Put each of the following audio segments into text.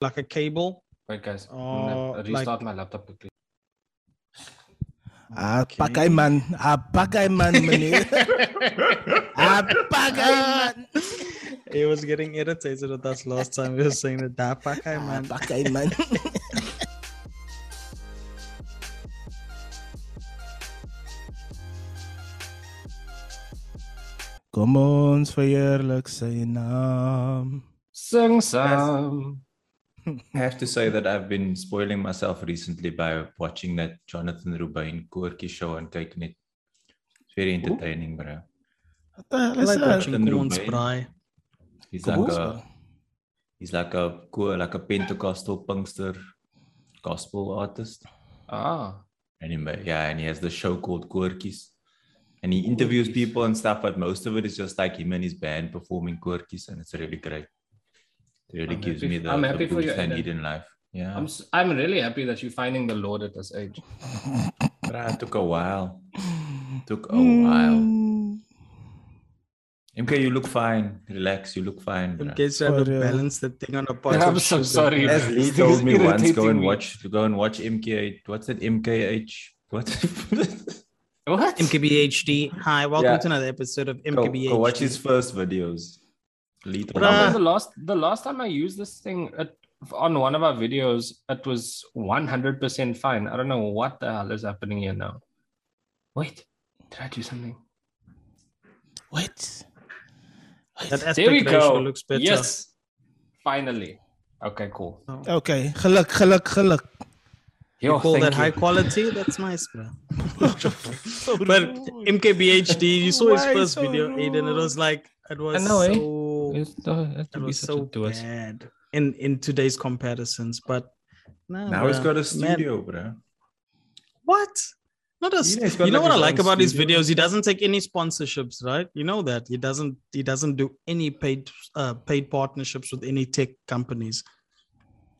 like a cable. Wait, guys. I'm Oh, like- restart my laptop quickly. Ah, Okay. pakai man. Ah, pakai man, meneer. ah, pakai man. He was getting irritated with us last time. We were saying that that pakai Ah, man. pakai man. Kom ons verheerlik sy naam. Sing some. I have to say that I've been spoiling myself recently by watching that Jonathan Rubain Koortjie show on Kyknet. It's very entertaining, bro. Wat the hell I like dat? watching Jonathan corn Rubain. He's like a he's like a co- like a Pentecostal punkster gospel artist. Ah. Anyway, yeah, and he has the show called Koortjies. And he interviews people and stuff, but most of it is just like him and his band performing Koortjies, and it's really great. It really I'm gives happy- me the, I'm the happy for you, I Aidan. need in life. Yeah, I'm s- I'm really happy that you're finding the Lord at this age. but it took a while. Took a while. Mm. MK, you look fine. Relax, you look fine. In bruh. case you have For to real. balance the thing on a pot. I'm so sugar. sorry. As Lee told me once, go and me. watch, go and watch MKH. What's that? MKH. What? What? MKBHD. Hi, welcome Yeah. to another episode of go, MKBHD. go watch his first videos. Lee told I the last the last time I used this thing at, on one of our videos, it was 100% fine. I don't know what the hell is happening here now. Wait, did I do something? What? That There we go. looks better. Yes, finally. Okay, cool. Okay, geluk, geluk, geluk. Yo, You call that you. high quality? That's nice, bro. So But. MKBHD, you saw his first so video, Aiden. It was like it was know, eh? So It's- it has it was so twist. bad in in today's comparisons. But nah, Now he's bruh. got a Man, studio, bro. what? Not a. Yeah, st- you know like what I like own about his videos? He doesn't take any sponsorships, right? You know that he doesn't. He doesn't do any paid uh, paid partnerships with any tech companies.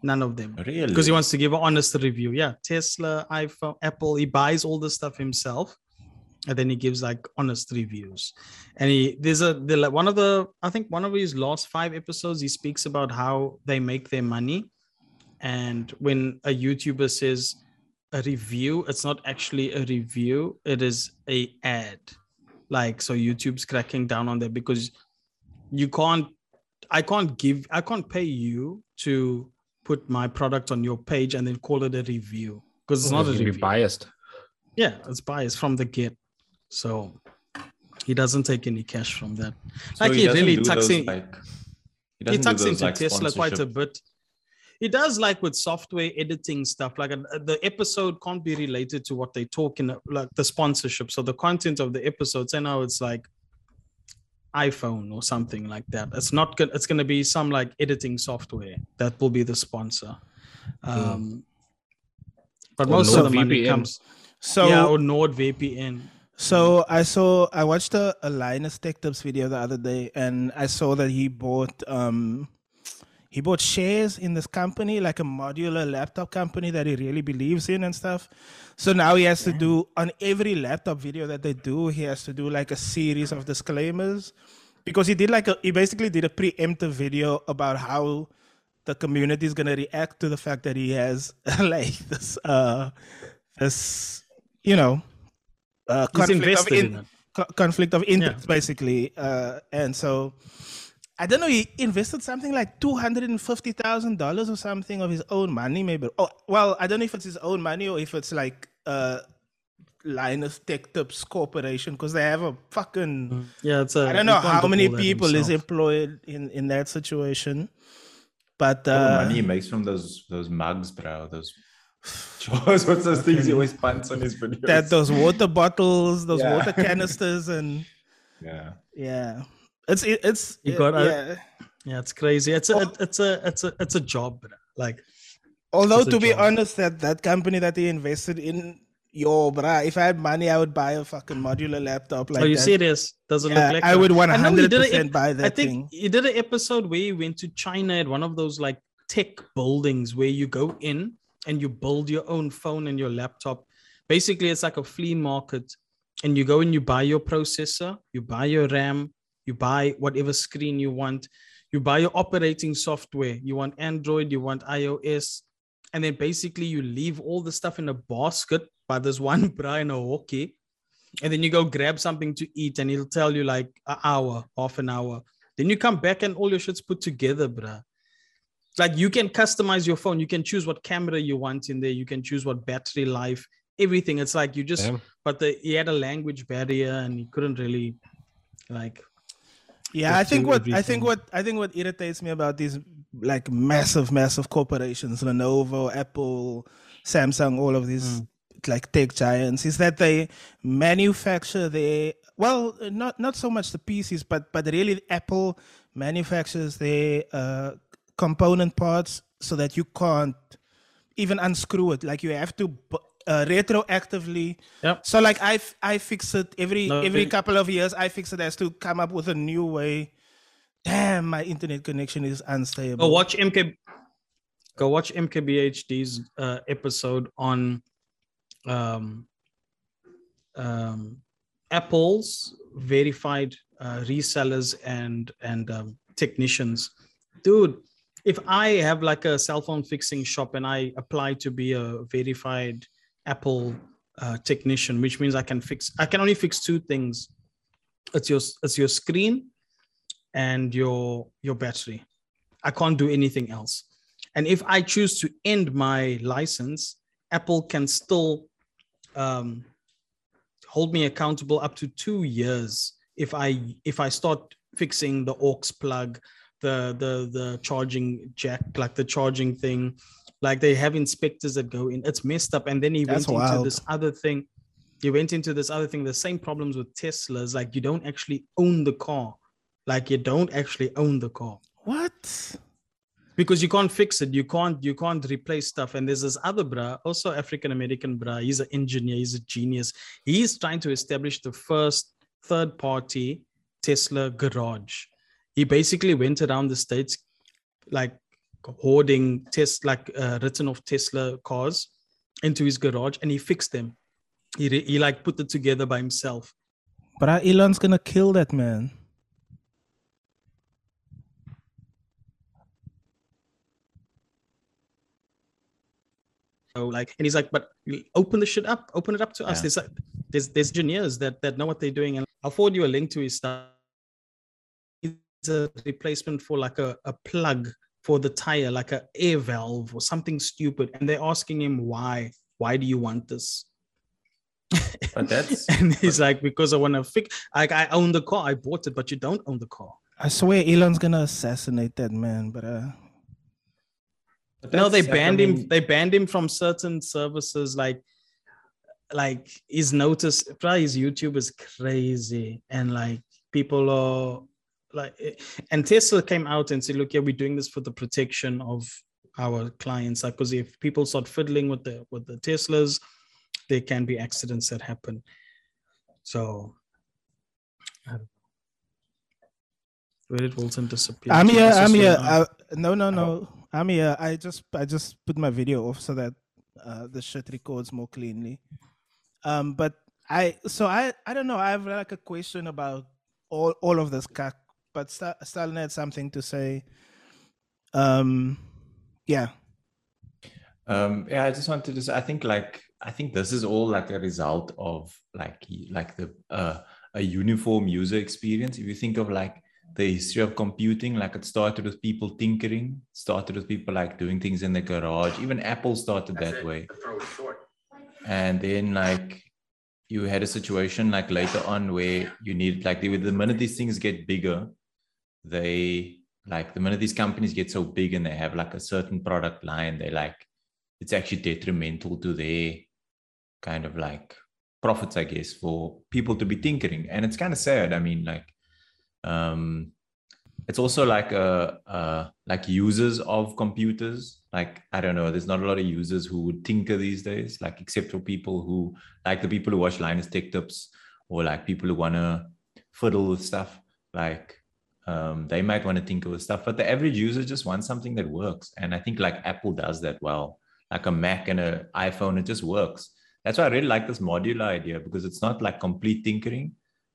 None of them. Really? because he wants to give an honest review. Yeah, Tesla, iPhone, Apple, he buys all this stuff himself, and then he gives like honest reviews. And he there's a the one of the I think one of his last five episodes he speaks about how they make their money, and when a YouTuber says a review, it's not actually a review; it is a ad. Like so, YouTube's cracking down on that because you can't. I can't give. I can't pay you to put my product on your page and then call it a review because it's not a review. biased. Yeah, it's biased from the get. So he doesn't take any cash from that. So like he doesn't really do tucks those, in- Like, He he, tucks into like, Tesla quite a bit. He does like with software editing stuff. Like uh, the episode can't be related to what they talk in, like the sponsorship. So the content of the episodes, and now it's like iPhone or something like that. It's not good. It's going to be some like editing software that will be the sponsor. Um, but Or most of the money NordVPN. comes. So yeah, or NordVPN. So I saw I watched a, a Linus Tech Tips video the other day and I saw that he bought um he bought shares in this company, like a modular laptop company that he really believes in and stuff. So now he has to do on every laptop video that they do, he has to do like a series of disclaimers. Because he did like a he basically did a preemptive video about how the community is gonna react to the fact that he has like this uh this you know uh, He's conflict of in- in co- conflict of interest basically uh, and so i don't know he invested something like $250000 or something of his own money maybe oh well i don't know if it's his own money or if it's like uh linus tech tips corporation because they have a fucking Yeah, it's a. i don't know how many people is employed in in that situation but All the uh money he makes from those those mugs, bro. Those Jaws, what's those things he always pants on his videos? that those water bottles those Yeah. water canisters and yeah. yeah it's it, it's You got a- yeah. Yeah, it's crazy. It's a, Oh. it's a, it's a, it's a job. bro. Like, Although It's a to be job. honest, that that company that he invested in, yo, bruh, if I had money, I would buy a fucking modular laptop like are you that. serious? Does it Yeah, look like I that? would one I know hundred did percent ep- buy that I think thing. you did an episode where he went to China at one of those like tech buildings where you go in and you build your own phone and your laptop. Basically, it's like a flea market, and you go and you buy your processor, you buy your RAM, you buy whatever screen you want. You buy your operating software. You want Android, you want iOS, and then basically you leave all the stuff in a basket by this one bra in and then you go grab something to eat, and he'll tell you like an hour, half an hour. Then you come back and all your shit's put together, bruh. Like you can customize your phone. You can choose what camera you want in there. You can choose what battery life, everything. It's like you just, Damn. but the, he had a language barrier and he couldn't really, like, Yeah, I think do what I think what I think what irritates me about these like massive, massive corporations, Lenovo, Apple, Samsung, all of these like tech giants, is that they manufacture their well, not not so much the PCs, but but really Apple manufactures their uh, component parts so that you can't even unscrew it. Like you have to uh, retroactively. Yep. So like I I fix it every No, every it- couple of years. I fix it as to come up with a new way. Damn, my internet connection is unstable. go watch MK, go watch MKBHD's uh, episode on, um, um, Apple's verified uh, resellers and and um, technicians, dude. If I have like a cell phone fixing shop and I apply to be a verified Apple uh, technician, which means I can fix, I can only fix two things. It's your it's your screen and your your battery. I can't do anything else. And if I choose to end my license, Apple can still um, hold me accountable up to two years if I if I start fixing the aux plug, the the the charging jack, like the charging thing. Like they have inspectors that go in. It's messed up. And then he That's went into this other thing. He went into this other thing. The same problems with Teslas. Like you don't actually own the car. Like you don't actually own the car what? because you can't fix it. You can't you can't replace stuff. And there's this other bra, also African American bra. He's an engineer. He's a genius. He's trying to establish the first third party Tesla garage. He basically went around the states, like hoarding test like uh, written off Tesla cars into his garage, and he fixed them. He re- he like put it together by himself. But Elon's gonna kill that man. So like, and he's like, but open the shit up, open it up to us. Yeah. There's like, there's there's engineers that that know what they're doing, and I'll forward you a link to his stuff. It's a replacement for like a, a plug for the tire, like a air valve or something stupid, and they're asking him why. Why do you want this? But that's and he's like, because I want to fix. Like I own the car, I bought it, but you don't own the car. I swear Elon's gonna assassinate that man, but uh but no they that's, like, I banned him they banned him from certain services like like his notice probably his youtube is crazy and like people are like and tesla came out and said look yeah we're doing this for the protection of our clients like because if people start fiddling with the with the teslas there can be accidents that happen so I where did wilson disappear I'm here, I'm here. I- I, no no no. I'm here. I just I just put my video off so that uh, the shit records more cleanly. Um but I so I I don't know, I have like a question about all all of this cack, but Sta- Stalin had something to say. Um yeah. Um, yeah, I just wanted to say, I think like I think this is all like a result of like like the uh, a uniform user experience. If you think of like the history of computing, like it started with people tinkering, started with people like doing things in the garage. Even Apple started that way. And then like you had a situation like later on where you need like the, the minute these things get bigger, they like the minute these companies get so big and they have like a certain product line, they like it's actually detrimental to their kind of like profits, I guess, for people to be tinkering. And it's kind of sad. I mean, like, um, it's also like uh, uh, like users of computers. Like I don't know, there's not a lot of users who would tinker these days. Like except for people who like the people who watch Linus Tech Tips or like people who wanna fiddle with stuff. Like um, they might want to tinker with stuff, but the average user just wants something that works. And I think like Apple does that well. Like a Mac and an iPhone, it just works. That's why I really like this modular idea because it's not like complete tinkering.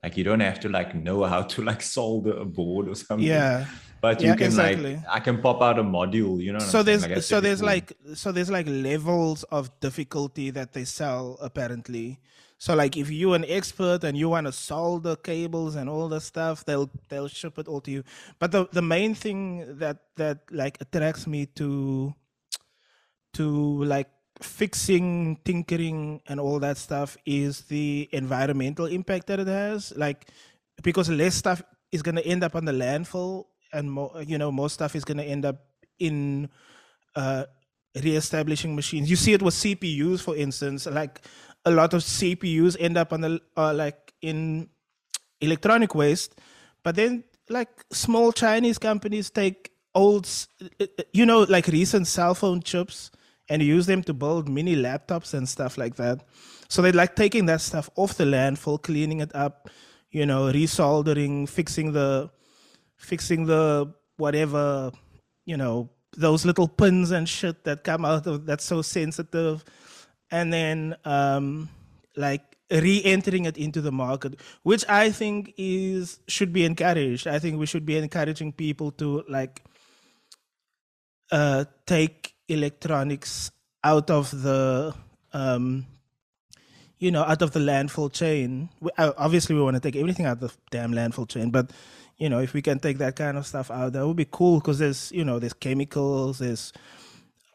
Like you don't have to like know how to like solder a board or something. Yeah. but you Yeah, can exactly. like I can pop out a module, you know. so I'm there's Like, so there's like so there's like levels of difficulty that they sell apparently so like if you're an expert and you want to solder cables and all the stuff they'll they'll ship it all to you. But the the main thing that that like attracts me to to like fixing tinkering and all that stuff is the environmental impact that it has. Like because less stuff is going to end up on the landfill and more you know more stuff is going to end up in uh re-establishing machines. You see it with cpus for instance. Like a lot of cpus end up on the uh, like in electronic waste but then like small chinese companies take old uh, uh, you know like recent cell phone chips and use them to build mini laptops and stuff like that. So they're like taking that stuff off the landfill cleaning it up you know resoldering fixing the fixing the whatever you know those little pins and shit that come out of that's so sensitive and then um like re-entering it into the market which i think is should be encouraged. I think we should be encouraging people to like uh take electronics out of the um you know out of the landfill chain. We- uh, obviously we want to take everything out of the damn landfill chain but you know if we can take that kind of stuff out that would be cool because there's you know there's chemicals there's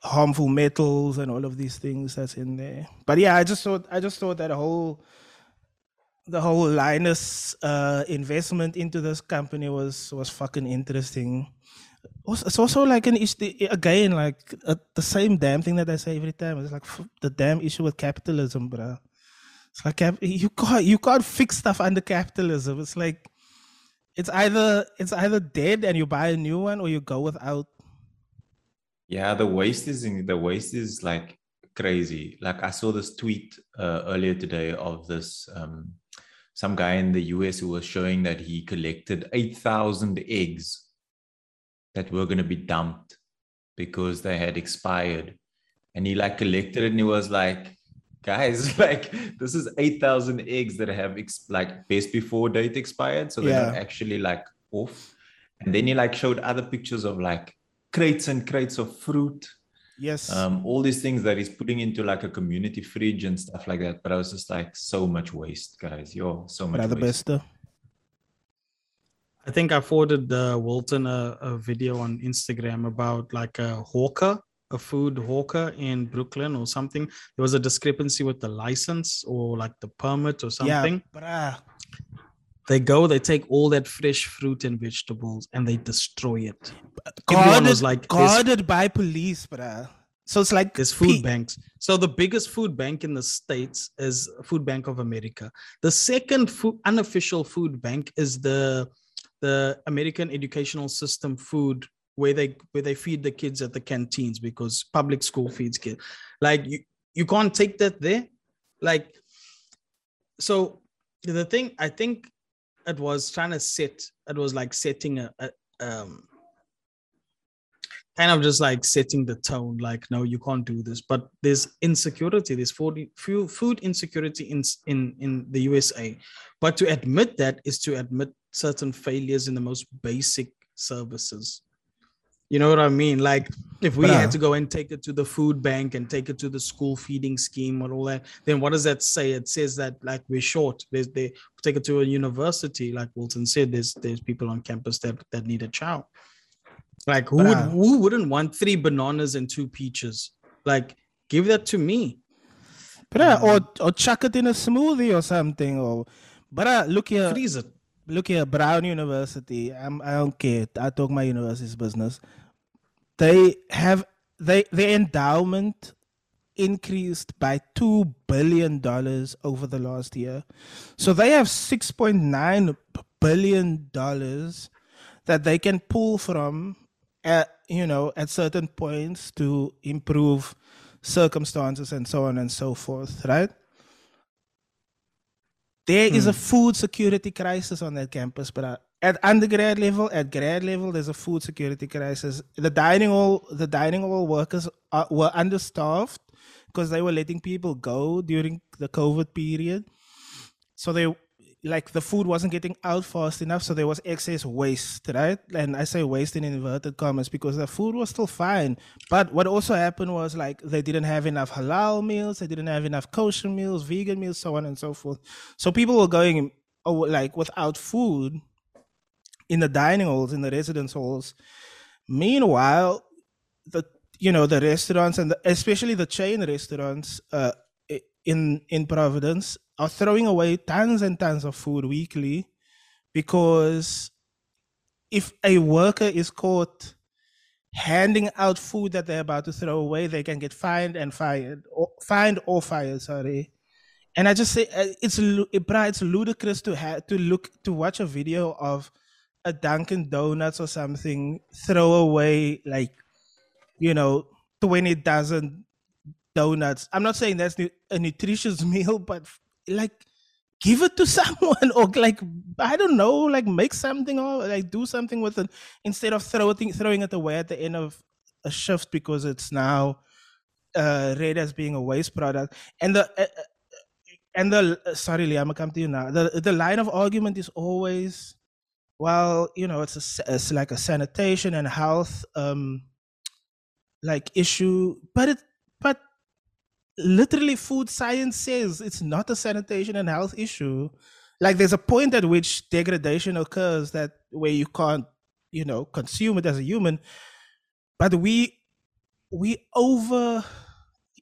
harmful metals and all of these things that's in there. But yeah i just thought i just thought that whole the whole linus uh investment into this company was was fucking interesting. It's also like an issue again like uh, the same damn thing that i say every time. It's like the damn issue with capitalism bro it's like you can't you can't fix stuff under capitalism. It's like it's either it's either dead and you buy a new one or you go without Yeah, the waste is in, the waste is like crazy. Like I saw this tweet uh, earlier today of this um, some guy in the US who was showing that he collected eight thousand eggs that were going to be dumped because they had expired, and he like collected it and he was like. Guys, like this is eight thousand eggs that have ex- like best before date expired, so they're not actually like off. And then he like showed other pictures of like crates and crates of fruit, yes um, all these things that he's putting into like a community fridge and stuff like that. But I was just like, so much waste, guys. Yo, so much Brother waste. Bester. I think I forwarded uh, Walton a, a video on Instagram about like a hawker, a food hawker in Brooklyn or something. There was a discrepancy with the license or like the permit or something. Yeah, bruh. They go, they take all that fresh fruit and vegetables and they destroy it. Everyone Guarded, was like, guarded by police, bruh. So it's like there's food pe- banks. So the biggest food bank in the States is Food Bank of America. The second food, unofficial food bank is the the American educational system food where they where they feed the kids at the canteens because public school feeds kids. Like you you can't take that there. Like so the thing I think it was trying to set it was like setting a, a um kind of just like setting the tone like no you can't do this. But there's insecurity. There's food food insecurity in in in the USA but to admit that is to admit certain failures in the most basic services you know what i mean like if we Bruh. had to go and take it to the food bank and take it to the school feeding scheme and all that then what does that say it says that like we're short there's they take it to a university like wilton said there's there's people on campus that that need a child like who would Bruh. who wouldn't want three bananas and two peaches like give that to me bruh, or or chuck it in a smoothie or something. Or bruh, look here, freeze it look here, Brown University. I'm I don't care. I talk my university's business. They have they their endowment increased by two billion dollars over the last year. So they have six point nine billion dollars that they can pull from at you know at certain points to improve circumstances and so on and so forth, right? There is a hmm. food security crisis on that campus, but at undergrad level, at grad level, there's a food security crisis. The dining hall, the dining hall workers are, were understaffed because they were letting people go during the COVID period. So they, like the food wasn't getting out fast enough, so there was excess waste, right? And I say waste in inverted commas because the food was still fine. But what also happened was like they didn't have enough halal meals, they didn't have enough kosher meals, vegan meals, so on and so forth. So people were going oh, like without food in the dining halls, in the residence halls. Meanwhile, the you know the restaurants and the, especially the chain restaurants uh, in in Providence are throwing away tons and tons of food weekly because if a worker is caught handing out food that they're about to throw away, they can get fined and fired, or fined or fired. Sorry. And I just say uh, it's it's ludicrous to have to look to watch a video of a Dunkin' Donuts or something throw away like you know twenty dozen donuts. I'm not saying that's a nutritious meal, but like give it to someone or like I don't know, like make something or like do something with it instead of throwing throwing it away at the end of a shift because it's now uh read as being a waste product. And the uh, uh and the uh, sorry, Lee, I'm come to you now. The the line of argument is always, well, you know, it's a it's like a sanitation and health um like issue, but it but literally food science says it's not a sanitation and health issue. Like there's a point at which degradation occurs that where you can't you know consume it as a human but we we over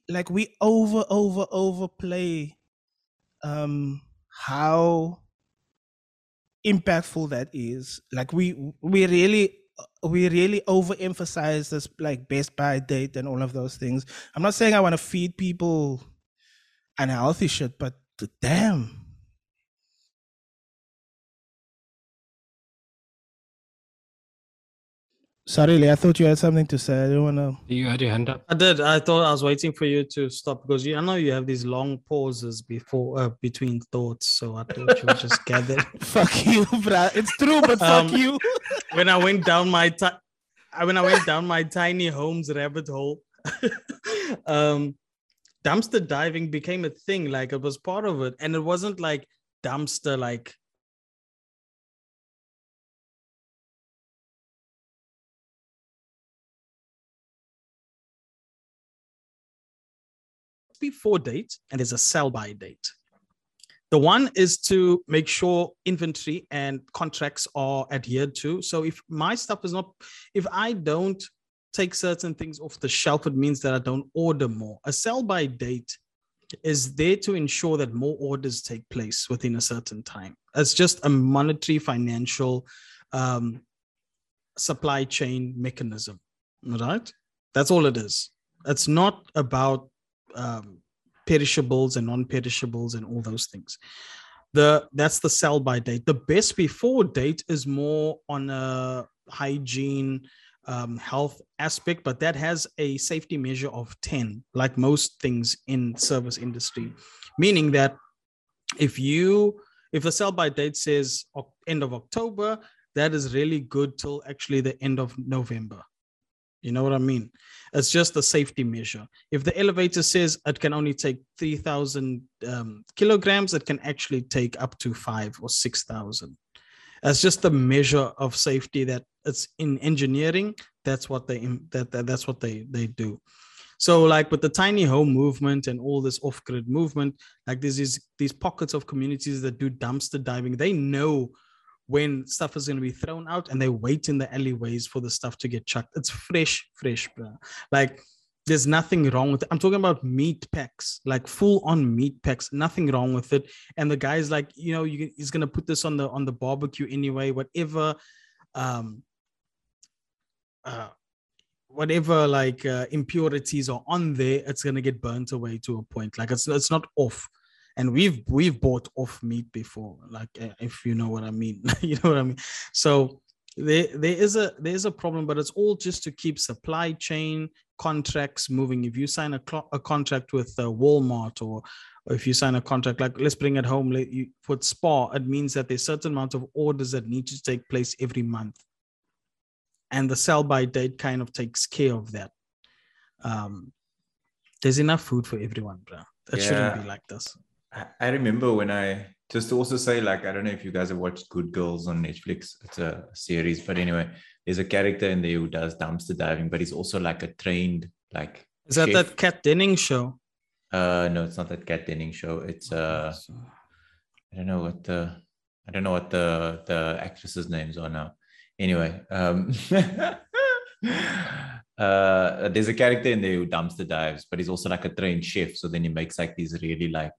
like we over over overplay um how impactful that is like we we really we really overemphasize this like best by date and all of those things. I'm not saying I want to feed people unhealthy shit, but damn. Sorry, Lee, I thought you had something to say. I don't want to. You had your hand up. I did. I thought I was waiting for you to stop because you, I know you have these long pauses before uh, between thoughts. So I thought you were just gathered. fuck you, bro. It's true, but um, fuck you when I went down my ti- when I went down my tiny homes rabbit hole, um, dumpster diving became a thing. Like it was part of it, and it wasn't like dumpster like before date and there's a sell by date. The one is to make sure inventory and contracts are adhered to. So if my stuff is not, if I don't take certain things off the shelf, it means that I don't order more. A sell by date is there to ensure that more orders take place within a certain time. It's just a monetary financial um, supply chain mechanism, right? That's all it is. It's not about um, perishables and non-perishables and all those things. The that's the sell by date. The best before date is more on a hygiene um, health aspect but that has a safety measure of 10 like most things in service industry. Meaning that if you if the sell by date says end of october that is really good till actually the end of november you know what I mean? It's just a safety measure. If the elevator says it can only take 3,000 um, kilograms, it can actually take up to five or 6,000. It's just a measure of safety that it's in engineering. That's what they that, that that's what they they do. So like with the tiny home movement and all this off-grid movement, like there's these these pockets of communities that do dumpster diving. They know when stuff is going to be thrown out and they wait in the alleyways for the stuff to get chucked. It's fresh, fresh, bro. Like there's nothing wrong with it. I'm talking about meat packs, like full on meat packs, nothing wrong with it. And the guy's like, you know, you, he's gonna put this on the on the barbecue anyway, whatever um uh whatever like uh, impurities are on there, it's gonna get burnt away to a point. Like it's it's not off and we've we've bought off meat before like eh, if you know what i mean. You know what i mean? So there there is a there is a problem but it's all just to keep supply chain contracts moving. If you sign a, cl- a contract with uh, walmart or, or if you sign a contract like let's bring it home let you, for Spar it means that there's certain amount of orders that need to take place every month. And the sell by date kind of takes care of that. Um, there's enough food for everyone bro it yeah. shouldn't be like this I, remember when I just to also say, like, I don't know if you guys have watched Good Girls on Netflix. It's a series, but anyway, there's a character in there who does dumpster diving, but he's also like a trained like. Is that chef. that Kat Denning show? Uh, no, it's not that Kat Denning show. It's uh, I don't know what the I don't know what the the actresses' names are now. Anyway, um, uh, there's a character in there who dumpster dives, but he's also like a trained chef. So then he makes like these really like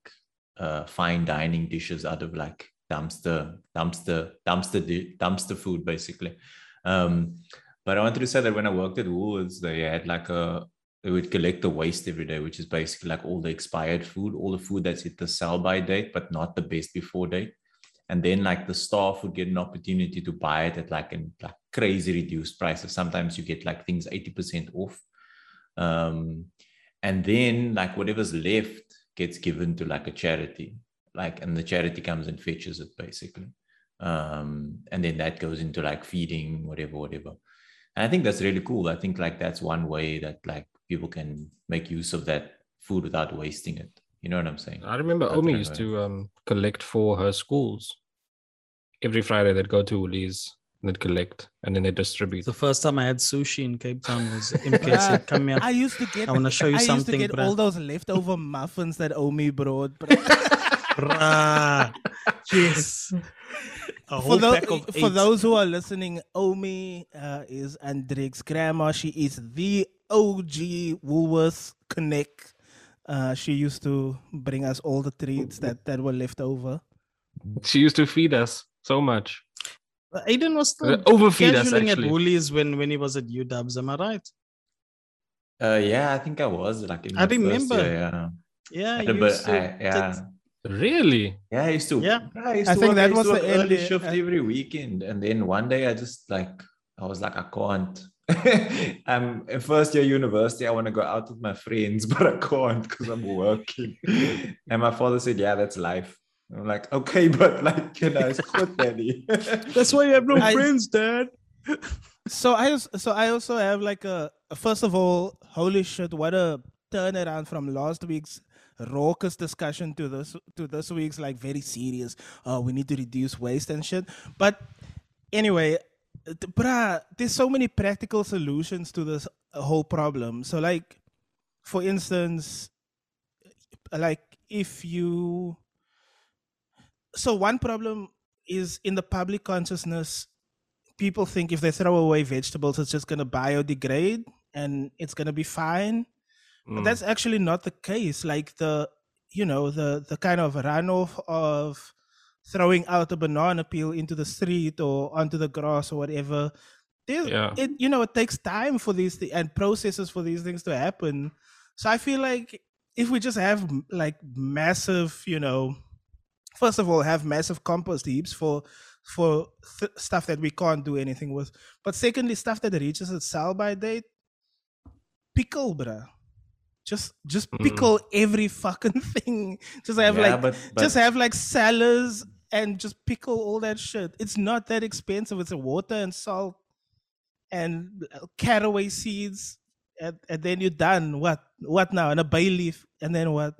uh, fine dining dishes out of like dumpster, dumpster, dumpster, dumpster food, basically. Um, but I wanted to say that when I worked at Woolworths, they had like a they would collect the waste every day, which is basically like all the expired food, all the food that's hit the sell by date, but not the best before date. And then like the staff would get an opportunity to buy it at like an like crazy reduced prices. Sometimes you get like things 80% off. Um, and then like whatever's left gets given to like a charity. Like and the charity comes and fetches it basically. Um, and then that goes into like feeding, whatever, whatever. And I think that's really cool. I think like that's one way that like people can make use of that food without wasting it. You know what I'm saying? I remember That's Omi used to um, collect for her schools. Every Friday they'd go to Woolies and they'd collect and then they distribute. The first time I had sushi in Cape Town was MK said, "Come here." I used to get. I wanna show you I used to get bruh. all those leftover muffins that Omi brought. bruh. Bruh. yes. For, whole tho- pack of for those who are listening, Omi uh, is Andrik's grandma. She is the OG Woolworths Connect. Uh, she used to bring us all the treats that, that were left over. She used to feed us so much. Aiden was Uh, still overfeed us casualing at. Woolies when when he was at UW. Am I right? Uh, yeah, I think I was like in I my first remember. year, yeah. Yeah, Yeah, you but to I, yeah, take- Really? yeah, I used to. Yeah. I, used I to think work, that used was to the work early early- shift uh, every weekend, and then one day I just like I was like I can't. I'm in first year university. I want to go out with my friends, but I can't because I'm working. and my father said, "Yeah, that's life." I'm like, "Okay, but like, you know, it's good, daddy." That's why you have no I- friends, Dad. So I so I also have like a first of all, holy shit, what a turnaround from last week's raucous discussion to this to this week's like very serious. Oh, we need to reduce waste and shit. But anyway, th- bruh, there's so many practical solutions to this uh, whole problem. So like, for instance, like if you so one problem is in the public consciousness people think if they throw away vegetables it's just going to biodegrade and it's going to be fine but Mm. that's actually not the case like the you know the the kind of runoff of throwing out a banana peel into the street or onto the grass or whatever Yeah. it you know it takes time for these thi- and processes for these things to happen so i feel like if we just have like massive you know first of all have massive compost heaps for for th- stuff that we can't do anything with. But secondly stuff that reaches its sell by date pickle bruh. Just just Mm. pickle every fucking thing. Just have yeah, like but, but just have like salads and just pickle all that shit. It's not that expensive. It's a water and salt and uh, caraway seeds and, and then you're done. What what now? And a bay leaf and then what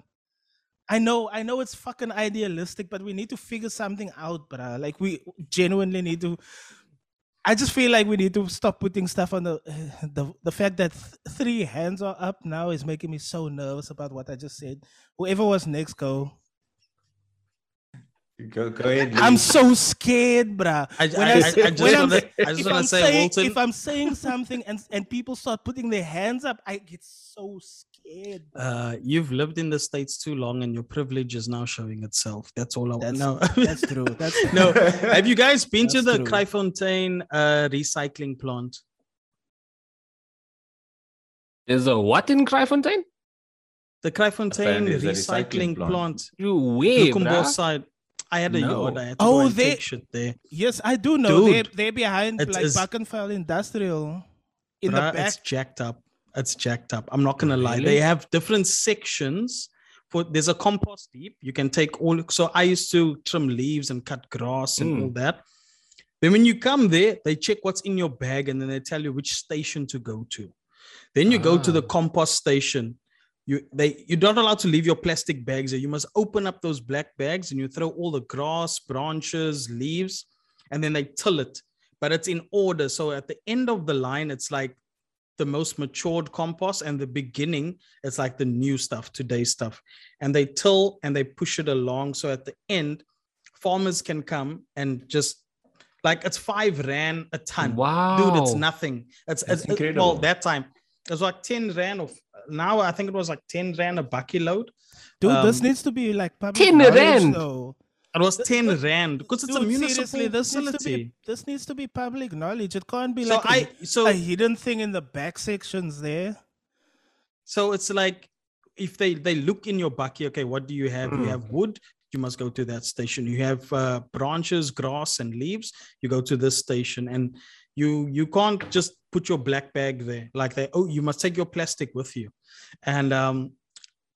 I know, I know it's fucking idealistic, but we need to figure something out, bruh. Like we genuinely need to. I just feel like we need to stop putting stuff on the the the fact that th- three hands are up now is making me so nervous about what I just said. Whoever was next, go. go, go ahead. I'm so scared, bruh. I, When I, I I, s- I just I'm- want to I just want to say, saying Walton. if I'm saying something and and people start putting their hands up, I get so scared. Bruh. uh, you've lived in the states too long, and your privilege is now showing itself. That's all I want. That's No, that's true. That's true. no. Have you guys been to the true. Kraaifontein uh, recycling plant? There's a what in Kraaifontein? The Kraaifontein recycling, recycling plant. plant. You where, Lukumbo bruh? side. I had a No. yard. I had to Oh, go and they- take shit there. Yes, I do know. They're, they're behind it like is- Brackenfell Industrial in Bruh, the back. It's jacked up. It's jacked up. I'm not gonna lie. They have different sections. For there's a compost heap. You can take all. So I used to trim leaves and cut grass and Mm. all that. Then when you come there, they check what's in your bag and then they tell you which station to go to. Then you go to the Ah. compost station. you they you're not allowed to leave your plastic bags there. You must open up those black bags and you throw all the grass, branches, leaves, and then they till it. But it's in order. So at the end of the line, it's like the most matured compost, and the beginning, it's like the new stuff, today's stuff. And they till and they push it along. So at the end, farmers can come and just like it's five rand a ton. Wow. Dude, it's nothing. It's, That's it's well incredible. that time. It was like 10 rand of now I think it was like 10 rand a bucky load. Dude, this Um, needs to be like public 10 knowledge, rand? though. It was 10 rand because it's a Dude, municipal seriously, this needs, to be, this needs to be public knowledge. It can't be So like a- I so a hidden thing in the back sections there. so it's like if they they look in your bucky, okay, what do you have? You Mm. have wood, you must go to that station. You have uh, branches, grass, and leaves, you go to this station, and you you can't just put your black bag there like they oh you must take your plastic with you and um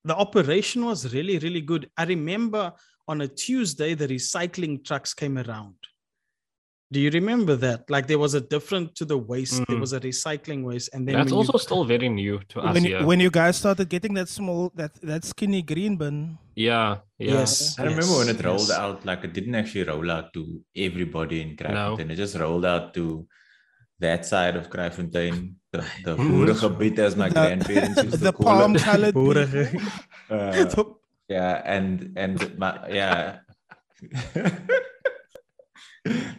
the operation was really really good i remember on a tuesday the recycling trucks came around do you remember that like there was a different to the waste there Mm. was a recycling waste and then That's when you- also still very new to us When here. you, when you guys started getting that small that that skinny green bin. yeah, yeah. yes I remember when yes, it rolled yes. out, like it didn't actually roll out to everybody in Kraaifontein. It just rolled out to that side of Kraaifontein, the, the boerengebied, as my The- grandparents used the to call palm it. colored Boerige. Uh, yeah, and and my yeah.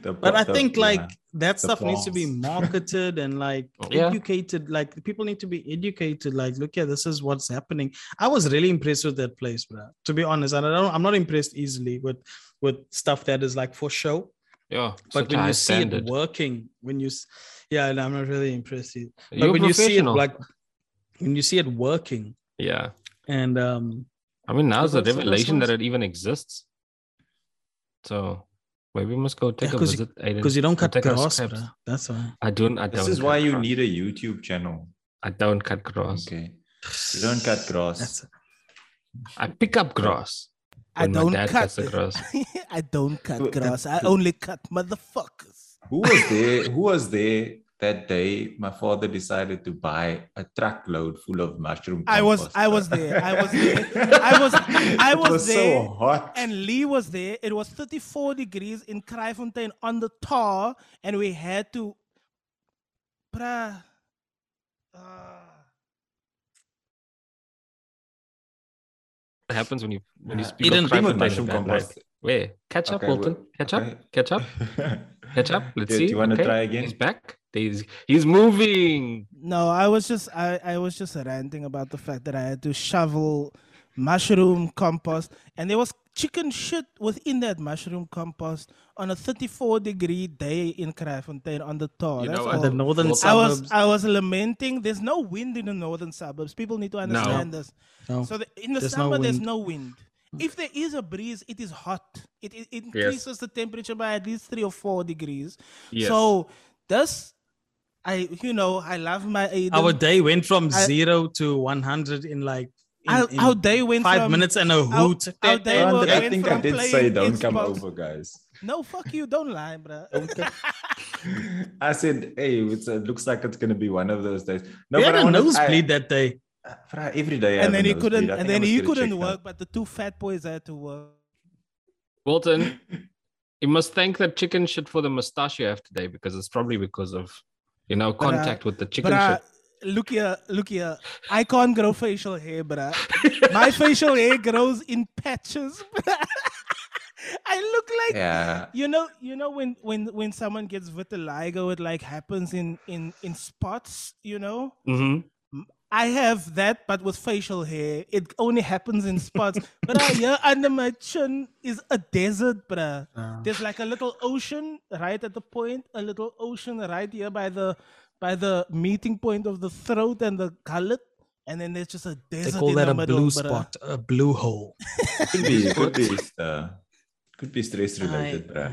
The but pa- i the- think yeah. like that the stuff needs to be marketed and like Yeah. educated like people need to be educated like look yeah this is what's happening i was really impressed with that place bro to be honest and i don't i'm not impressed easily with with stuff that is like for show Yeah. but when you see standard. it working when you yeah and i'm not really impressed either. but You're when you see it professional. like when you see it working yeah. and um I mean, now's the Because revelation that it even exists. So maybe we must go take a 'cause you- visit. Because you don't cut take grass that's why I don't. I don't. This is why you grass. need a YouTube channel. I don't cut grass. Okay. You don't cut grass. that's I pick up grass. I don't dad cut cuts the grass. I don't cut uh, grass. I only cut motherfuckers. Who was there? Who was there that day? My father decided to buy a truckload full of mushroom. I was- I was there. I was there. I was- I It was so there, hot. And Lee was there. It was 34 degrees in Kraaifontein on the tar, and we had to. Bruh. Ah. What happens when you when you Yeah. speak Eden, of Kraaifontein with in a mushroom compost. light? Where? Catch up, Okay, Walton. well, Catch okay. up. Catch up. Catch up. Let's Do- see. do you wanna Okay, try again? He's back. He's he's moving. No, I was just I, I was just ranting about the fact that I had to shovel mushroom compost and there was chicken shit within that mushroom compost on a 34 degree day in Kraaifontein on the tar. You That's know all. the northern Well, I was I was lamenting. There's no wind in the northern suburbs. People need to understand this. No. So the, in the There's no summer, there's no wind. Mm. If there is a breeze, it is hot. It, it, it increases the temperature by at least three or four degrees. Yes. So this, I you know I love my uh, Aiden. our day went from I- zero to 100 in like in- our, in our day went five from, minutes and a hoot our day went I think I from did say playing don't come over, guys. No, fuck you. Don't lie, bro. I said, hey, it's, it looks like it's gonna be one of those days. No, we had but I a wanted- nosebleed that day uh, Fra- every day. And have then he couldn't. And then he couldn't work, out. but the two fat boys had to work. Walton, you must thank that chicken shit for the mustache you have today because it's probably because of you know But, uh, contact with the chicken But shit. look here, look here. I can't grow facial hair, bruh. My facial hair grows in patches. I look like Yeah. you know, you know when when when someone gets vitiligo, it like happens in in in spots. You know, Mhm. I have that, but with facial hair, it only happens in spots. but uh, here under my chin is a desert, bruh. Uh, There's like a little ocean right at the point, a little ocean right here by the by the meeting point of the throat and the gullet, and then there's just a desert. they call in that the a middle, blue bruh. spot a blue hole Could be, could be, uh, could be stress related, bruh.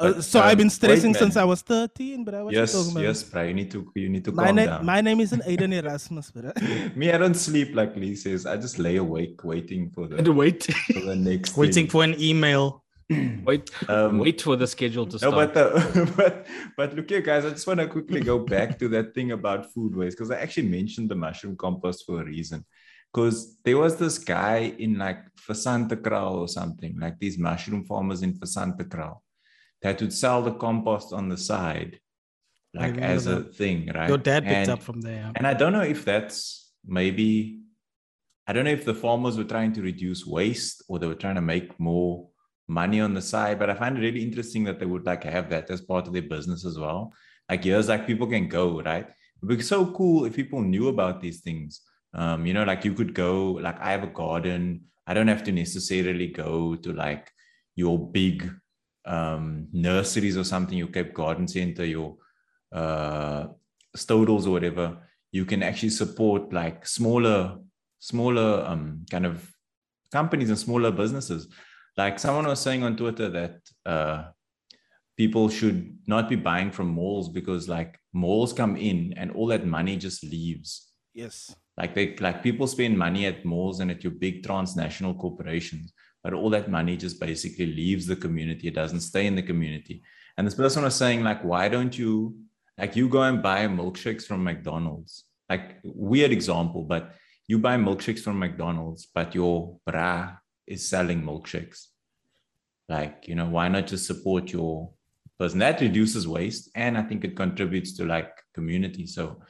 Uh, But, so I've um, been stressing since. I was 13, bruh. What Yes, you talking about? yes, bruh. You need to, you need to My calm name, down. my name isn't Aiden Erasmus, bruh. Me, I don't sleep like Lee says. I just lay awake waiting for And the, wait, for the next. waiting thing. for an email wait, Um, wait for the schedule to No, start. but, uh, but but look here, guys. I just want to quickly go back to that thing about food waste because I actually mentioned the mushroom compost for a reason. because there was this guy in like Fasanta Fisantekraal or something, like these mushroom farmers in Fasanta Fisantekraal that would sell the compost on the side, like as a that. thing, right? Your dad picked And- up from there. and I don't know if that's maybe, I don't know if the farmers were trying to reduce waste or they were trying to make more money on the side. But I find it really interesting that they would like have that as part of their business as well. Like here's like people can go, right? It would be so cool if people knew about these things. Um, you know, like you could go, like I have a garden. I don't have to necessarily go to like your big um nurseries or something, your Cape Garden Center, your uh Stodels or whatever, you can actually support like smaller, smaller um, kind of companies and smaller businesses. Like someone was saying on Twitter that uh, people should not be buying from malls because like malls come in and all that money just leaves. Yes. Like they like people spend money at malls and at your big transnational corporations, but all that money just basically leaves the community. It doesn't stay in the community. And this person was saying, like, why don't you like you go and buy milkshakes from McDonald's? Like weird example, but you buy milkshakes from McDonald's, but your bra is selling milkshakes. Like, you know, why not just support your person? That reduces waste and I think it contributes to like community. So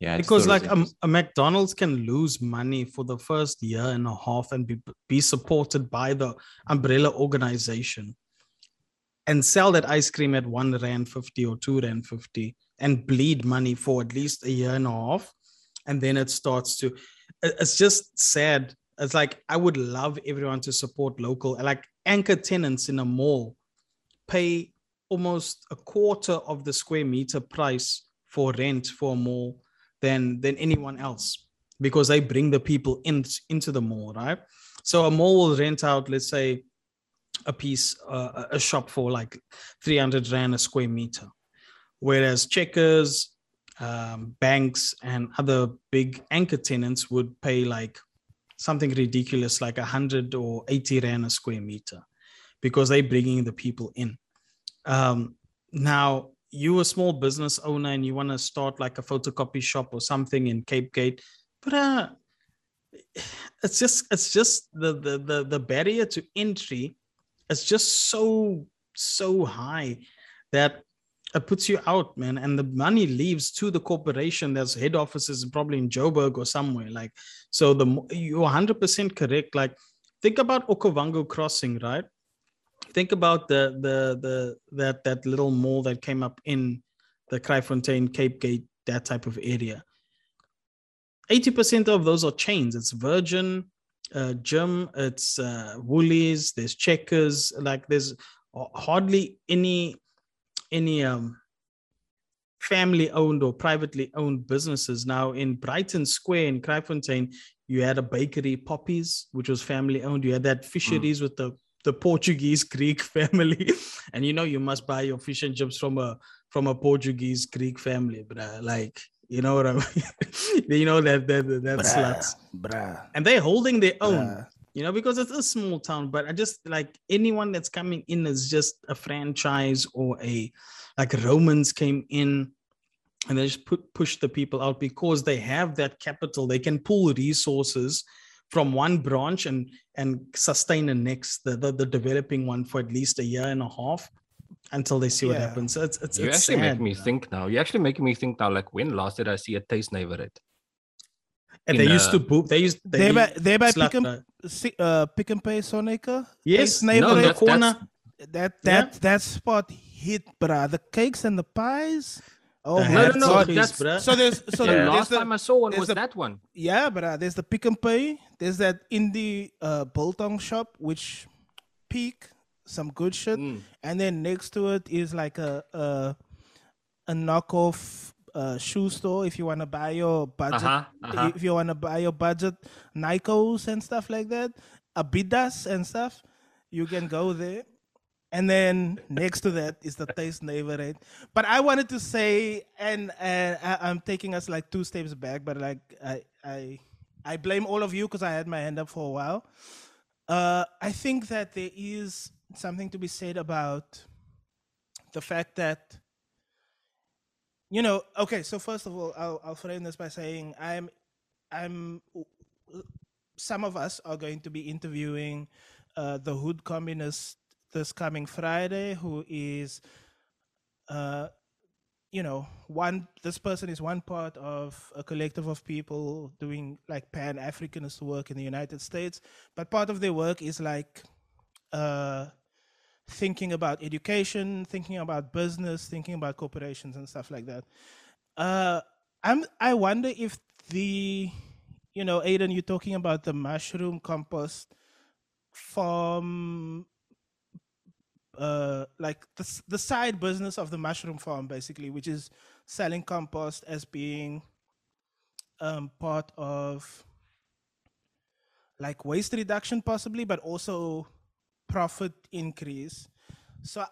yeah, because thought it was like a, a McDonald's can lose money for the first year and a half and be, be supported by the umbrella organization and sell that ice cream at one rand 50 or two rand 50 and bleed money for at least a year and a half. And then it starts to it's just sad. It's like i would love everyone to support local like anchor tenants in a mall pay almost a quarter of the square meter price for rent for a mall than than anyone else because they bring the people in into the mall right? So a mall will rent out let's say a piece uh, a shop for like 300 rand a square meter. Whereas checkers um, banks and other big anchor tenants would pay like something ridiculous like 100 or 80 rand a square meter because they're bringing the people in. Um, now you a small business owner and you want to start like a photocopy shop or something in cape gate but uh it's just it's just the the the, the barrier to entry is just so so high that it puts you out man and the money leaves to the corporation that's head offices probably in joburg or somewhere like so the you're 100% correct like think about okavango crossing right think about the the the that that little mall that came up in the Kraaifontein, Cape Gate, that type of area. 80% of those are chains. It's Virgin, uh, Gym, it's uh, Woolies, there's Checkers. Like there's hardly any any um family owned or privately owned businesses. Now in Brighton Square in Kraaifontein, you had a bakery, Poppies, which was family owned. You had that fisheries with the the Portuguese Greek family, and you know you must buy your fish and chips from a from a Portuguese Greek family, but like you know what I mean. you know that that that, sluts, bruh. and they're holding their own. bruh. You know because it's a small town, but I just like anyone that's coming in is just a franchise or a like Romans came in and they just put push the people out because they have that capital. They can pull resources from one branch and and sustain the next the, the, the developing one for at least a year and a half until they see what happens. So it's it's, You it's actually sad, make me think now. You actually making me think now. Like when last did I see a taste neighborhood? And in, they used uh, to boop. They used they They by they by pick and uh, uh, pick and pay Sonica. yes, Taste neighborhood. no, that's- corner. That Yeah. that that spot hit, bruh. The cakes and the pies. Oh No, no, no, off that's- bruh. So there's so the there's last the, time I saw one was the- that one. Yeah, but uh, there's the Pick and Pay. There's that indie uh, biltong shop, which peak some good shit, Mm. and then next to it is like a a, a knockoff uh, shoe store if you want to buy your budget. Uh-huh, uh-huh. If you want to buy your budget Nikos and stuff like that, Abidas and stuff, you can go there. And then next to that is the taste neighborhood. But I wanted to say, and and I, I'm taking us like two steps back, but like I I I blame all of you because I had my hand up for a while. Uh, I think that there is something to be said about the fact that you know. Okay, so first of all, I'll I'll frame this by saying I'm I'm some of us are going to be interviewing uh, the Hood Communist this coming Friday, who is, uh, you know, one. This person is one part of a collective of people doing like Pan Africanist work in the United States, but part of their work is like. Uh, thinking about education, thinking about business, thinking about corporations and stuff like that. Uh, I'm I wonder if the you know, Aiden, you're talking about the mushroom compost farm uh like the, the side business of the mushroom farm basically which is selling compost as being um part of like waste reduction possibly but also profit increase. So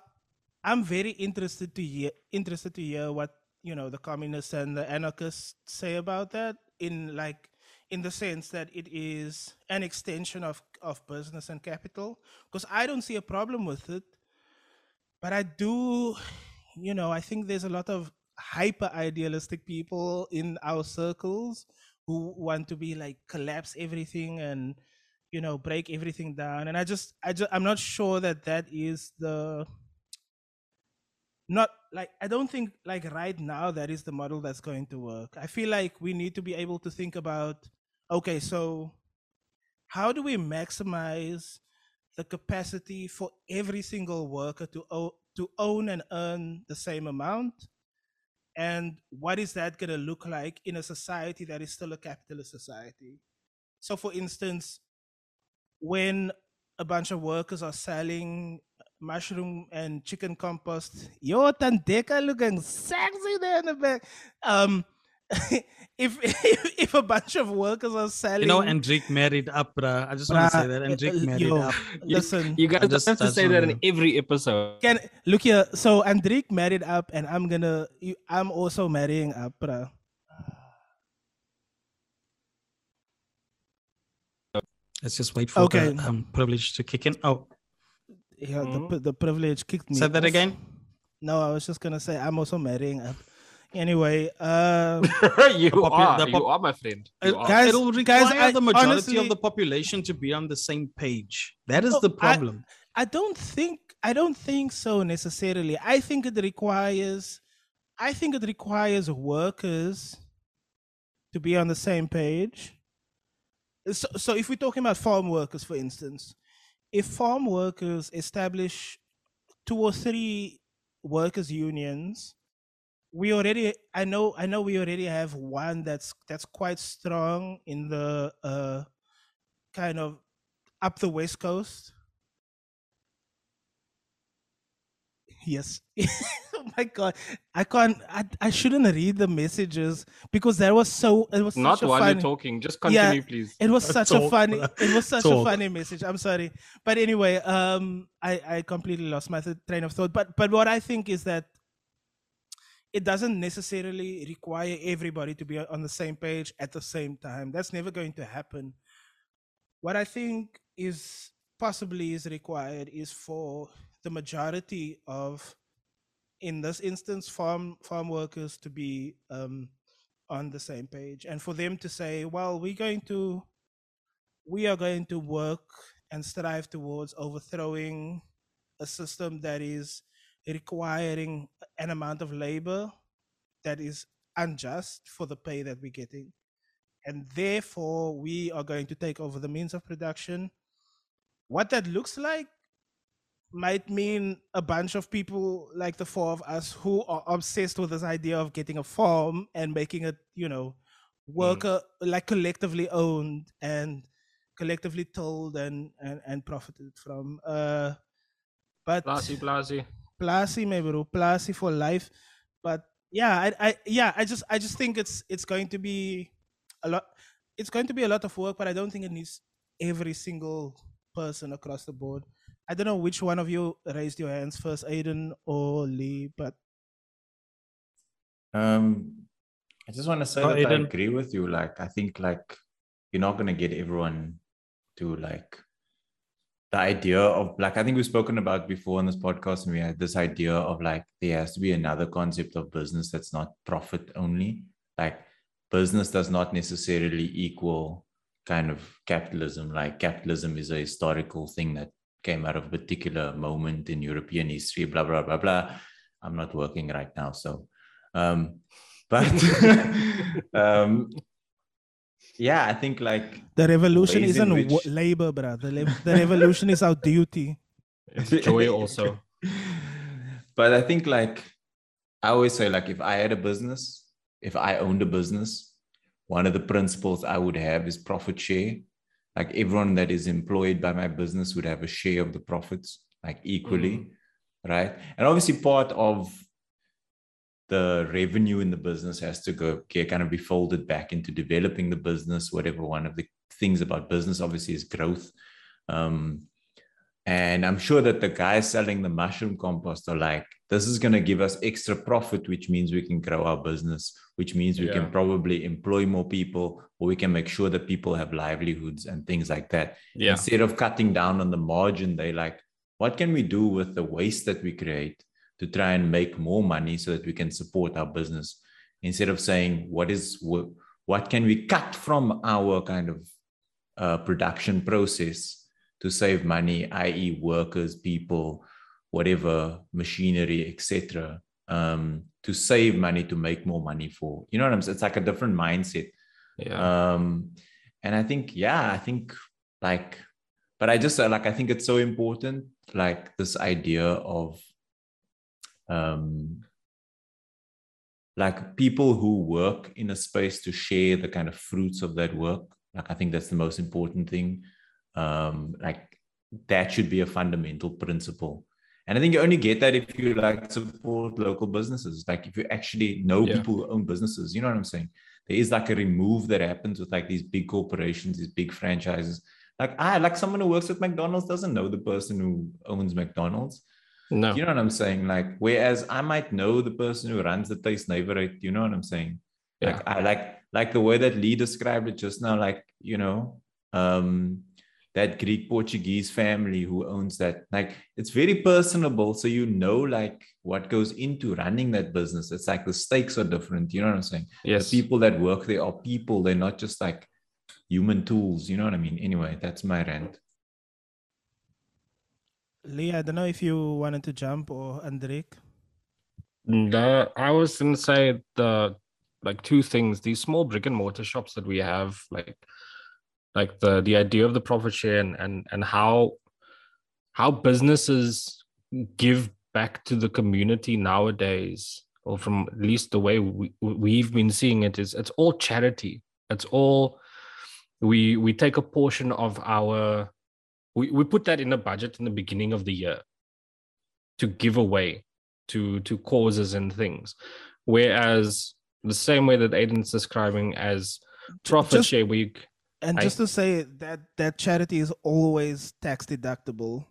i'm very interested to hear interested to hear what you know the communists and the anarchists say about that in like in the sense that it is an extension of of business and capital because i don't see a problem with it but i do you know i think there's a lot of hyper idealistic people in our circles who want to be like collapse everything and you know break everything down. And i just i just i'm not sure that that is the not like i don't think like right now that is the model that's going to work. I feel like we need to be able to think about okay so how do we maximize the capacity for every single worker to to own and earn the same amount and what is that going to look like in a society that is still a capitalist society so for instance when a bunch of workers are selling mushroom and chicken compost. Yo, Tandeka looking sexy there in the back. Um, if, if, if a bunch of workers are selling, You know, Enrique married up, bruh. I just want to say that Enrique uh, married yo, up. listen, You guys I just- have to say that in every episode. can look here. So Andrik married up, and I'm gonna. You, I'm also marrying up, bruh. Let's just wait for Okay. the um, privilege to kick in. Oh, Yeah, Mhm. the the privilege kicked me. say that off. again. No, I was just gonna say I'm also marrying up. Anyway, um, you popu- are, the you are my friend. It, You are. Guys- it'll require I- the majority honestly- of the population to be on the same page. That is No, the I- problem. I don't think I don't think so necessarily. I think it requires I think it requires workers to be on the same page. So, so if we're talking about farm workers, for instance, if farm workers establish two or three workers unions, we already I know I know we already have one that's that's quite strong in the uh kind of up the west coast Yes. oh my god. I can't I, I shouldn't read the messages because that was so it was Not such a while funny, you're talking. Just Yeah. continue, please. it was such a funny it was such a funny message. I'm sorry. But anyway, um I I completely lost my th- train of thought. But but what I think is that it doesn't necessarily require everybody to be on the same page at the same time. That's never going to happen. What I think is possibly is required is for the majority of in this instance farm farm workers to be um, on the same page and for them to say well we're going to we are going to work and strive towards overthrowing a system that is requiring an amount of labor that is unjust for the pay that we're getting and therefore we are going to take over the means of production what that looks like might mean a bunch of people like the four of us who are obsessed with this idea of getting a farm and making it, you know, worker like collectively owned and collectively told and and, and profited from. Uh, but Blasey, blasey. Plasy, maybe bro, Plasy for life. But yeah, I, I yeah, I just I just think it's it's going to be a lot. It's going to be a lot of work, but I don't think it needs every single person across the board. I don't know which one of you raised your hands first, Aiden or Lee, but Um, I just want to say Oh, that I agree with you. Like, I think like you're not gonna get everyone to like the idea of like I think we've spoken about before on this podcast, and we had this idea of like there has to be another concept of business that's not profit only. Like business does not necessarily equal kind of capitalism. Like capitalism is a historical thing that came out of a particular moment in European history, blah, blah, blah, blah. I'm not working right now. So, um, but um, yeah, I think like The revolution isn't wo- which- labor, bro. The, la- the revolution is our duty. It's joy also. but I think like I always say, like if I had a business, if I owned a business, one of the principles I would have is profit share. Like everyone that is employed by my business would have a share of the profits, like equally, mm-hmm. right? And obviously, part of the revenue in the business has to go kind of be folded back into developing the business. Whatever one of the things about business, obviously, is growth. Um, and I'm sure that the guys selling the mushroom compost are like, this is going to give us extra profit, which means we can grow our business, which means we Yeah. can probably employ more people, or we can make sure that people have livelihoods and things like that. Yeah. Instead of cutting down on the margin, they like, what can we do with the waste that we create to try and make more money so that we can support our business? Instead of saying, what is wh- what can we cut from our kind of uh, production process to save money, i.e., workers, people, whatever, machinery, etc., um, to save money to make more money for. You know what I'm saying? It's like a different mindset. Yeah. Um, and I think, yeah, I think like, but I just like I think it's so important, like this idea of um like people who work in a space to share the kind of fruits of that work. Like I think that's the most important thing. Um, like that should be a fundamental principle. And I think you only get that if you like support local businesses. Like if you actually know Yeah. people who own businesses, you know what I'm saying? There is like a remove that happens with like these big corporations, these big franchises. Like I like someone who works at McDonald's doesn't know the person who owns McDonald's. No. You know what I'm saying? Like, whereas I might know the person who runs the Taste Neighborhood. You know what I'm saying? Yeah. Like, I like like the way that Lee described it just now. Like, you know, um, that Greek Portuguese family who owns that. Like, it's very personable, so you know, like what goes into running that business. It's like the stakes are different. You know what I'm saying? yes. The people that work there are people. They're not just like human tools. You know what I mean? Anyway, that's my rant. Lee, I don't know if you wanted to jump or Andrik. No, I was gonna say the like two things. These small brick and mortar shops that we have, like like the the idea of the profit share and and, and how how businesses give back to the community nowadays, or from at least the way we we've been seeing it is it's all charity. It's all we we take a portion of our we, we put that in a budget in the beginning of the year to give away to to causes and things whereas the same way that aiden's describing as profit share week And I- just to say that that charity is always tax deductible.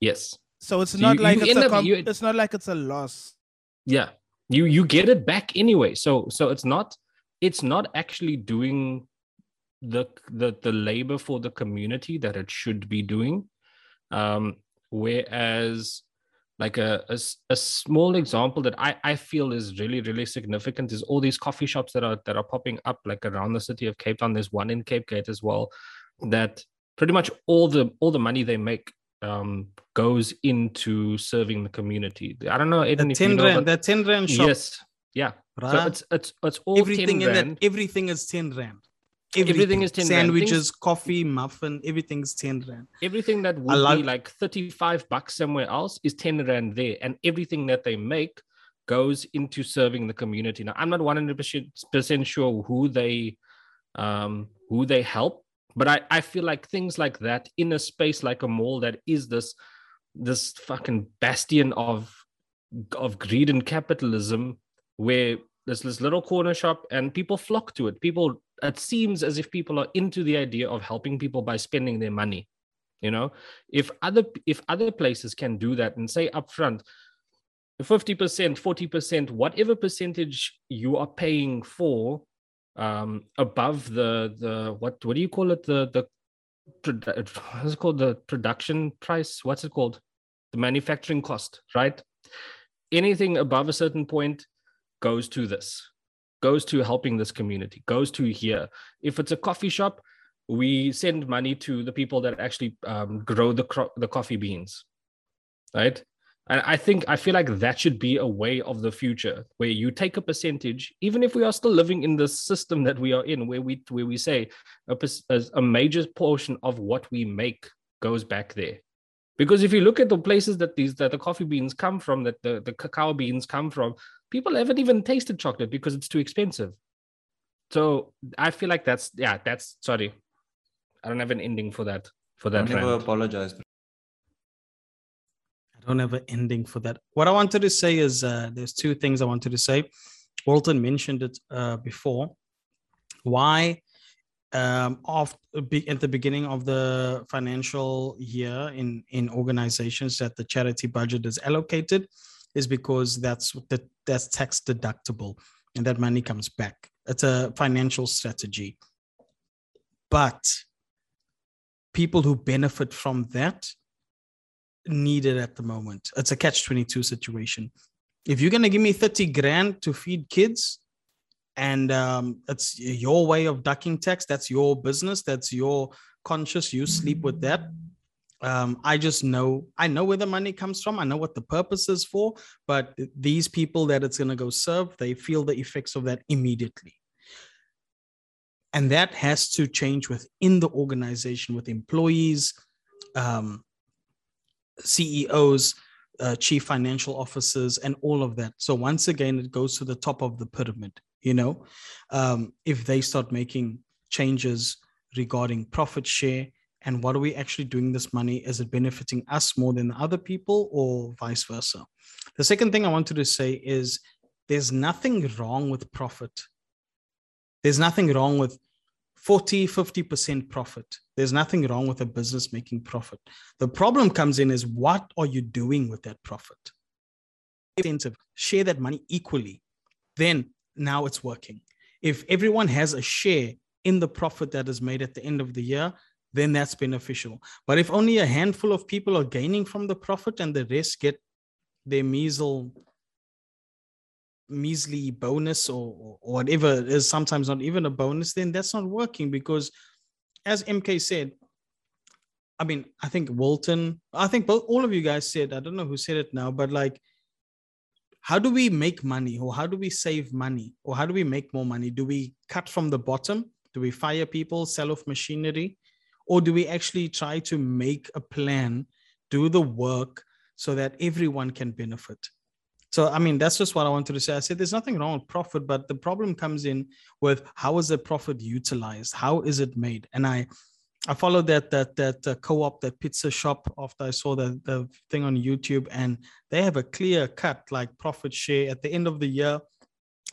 yes So it's So not you- like you it's a you- it's not like it's a loss. yeah you you get it back anyway so so it's not it's not actually doing the the the labor for the community that it should be doing. Um whereas like a a small example that I, I feel is really really significant is all these coffee shops that are that are popping up like around the city of cape town. There's one in cape gate as well that pretty much all the all the money they make um goes into serving the community. I don't know Aiden, The if you know rand, the 10 rand shop. yes. Yeah. So it's it's it's all everything 10 in rand. that everything is 10 rand Everything is 10 sandwiches Things- coffee muffin everything's 10 rand. Everything that would like- be like 35 bucks somewhere else is 10 rand there and everything that they make goes into serving the community. Now i'm not 100% sure who they um who they help but i i feel like things like that in a space like a mall that is this this fucking bastion of of greed and capitalism where there's this little corner shop and people flock to it. People it seems as if people are into the idea of helping people by spending their money you know? If other if other places can do that and say upfront 50% 40% whatever percentage you are paying for um above the the what what do you call it? The the what's it called? The production price? What's it called? The manufacturing cost right? Anything above a certain point goes to this goes to helping this community goes to here if it's a coffee shop we send money to the people that actually um, grow the cro- the coffee beans, right? And I think I feel like that should be a way of the future where you take a percentage, even if we are still living in the system that we are in, where we where we say a, a major portion of what we make goes back there. Because if you look at the places that these that the coffee beans come from, that the, the cacao beans come from, people haven't even tasted chocolate because it's too expensive. So I feel like that's yeah, that's sorry. I don't have an ending for that. For that. I never apologize I don't have an ending for that. What I wanted to say is uh, there's two things I wanted to say. Walton mentioned it uh, before. Why, um, of, at the beginning of the financial year in, in organizations that the charity budget is allocated, is because that's that, that's tax deductible and that money comes back. It's a financial strategy. But people who benefit from that need it at the moment. It's a catch 22 situation. If you're going to give me 30 grand to feed kids and um, it's your way of ducking tax, that's your business, that's your conscious, you sleep with that. Um, I just know, I know where the money comes from. I know what the purpose is for, but these people that it's going to go serve, they feel the effects of that immediately. And that has to change within the organization with employees, um, CEOs, uh, chief financial officers, and all of that. So once again, it goes to the top of the pyramid. You know, um, if they start making changes regarding profit share and what are we actually doing this money? Is it benefiting us more than other people, or vice versa? The second thing I wanted to say is there's nothing wrong with profit. There's nothing wrong with 40, 50% profit. There's nothing wrong with a business making profit. The problem comes in is what are you doing with that profit? Incentive, share that money equally. Then now it's working. If everyone has a share in the profit that is made at the end of the year, then that's beneficial. But if only a handful of people are gaining from the profit and the rest get their measle measly bonus or, or whatever is sometimes not even a bonus, then that's not working because, as MK said, I mean, I think Walton, I think both all of you guys said, I don't know who said it now, but like, how do we make money or how do we save money or how do we make more money? Do we cut from the bottom? Do we fire people, sell off machinery? Or do we actually try to make a plan, do the work so that everyone can benefit? So, I mean, that's just what I wanted to say. I said there's nothing wrong with profit, but the problem comes in with how is the profit utilized? How is it made? And I, I followed that that that uh, co-op, that pizza shop after I saw the the thing on YouTube, and they have a clear cut like profit share at the end of the year.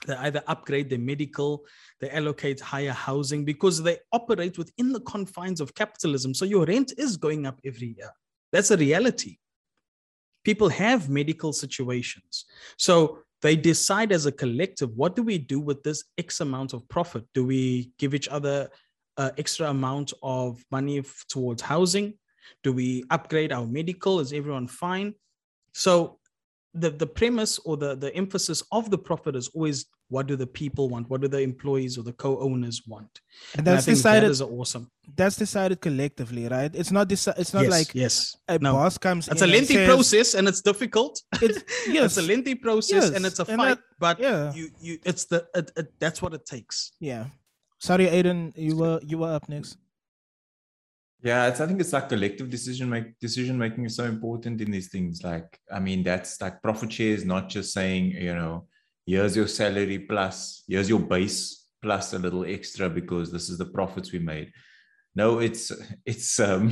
They either upgrade their medical, they allocate higher housing because they operate within the confines of capitalism. So your rent is going up every year. That's a reality people have medical situations. So they decide as a collective what do we do with this X amount of profit? Do we give each other uh, extra amount of money f- towards housing? Do we upgrade our medical? Is everyone fine? So the, the premise or the, the emphasis of the profit is always what do the people want? What do the employees or the co-owners want? And that's and decided that is awesome. that's decided collectively right? It's not this it's not yes, like yes. a no. boss comes it's a lengthy says, process and it's difficult. It's, yes. it's a lengthy process yes. and it's a and fight that, but yeah. you you it's the it, it, that's what it takes. Yeah. Sorry aiden you were you were up next yeah, it's, I think it's like collective decision make decision making is so important in these things. Like, I mean, that's like profit share is not just saying, you know, here's your salary plus here's your base plus a little extra because this is the profits we made. No, it's it's um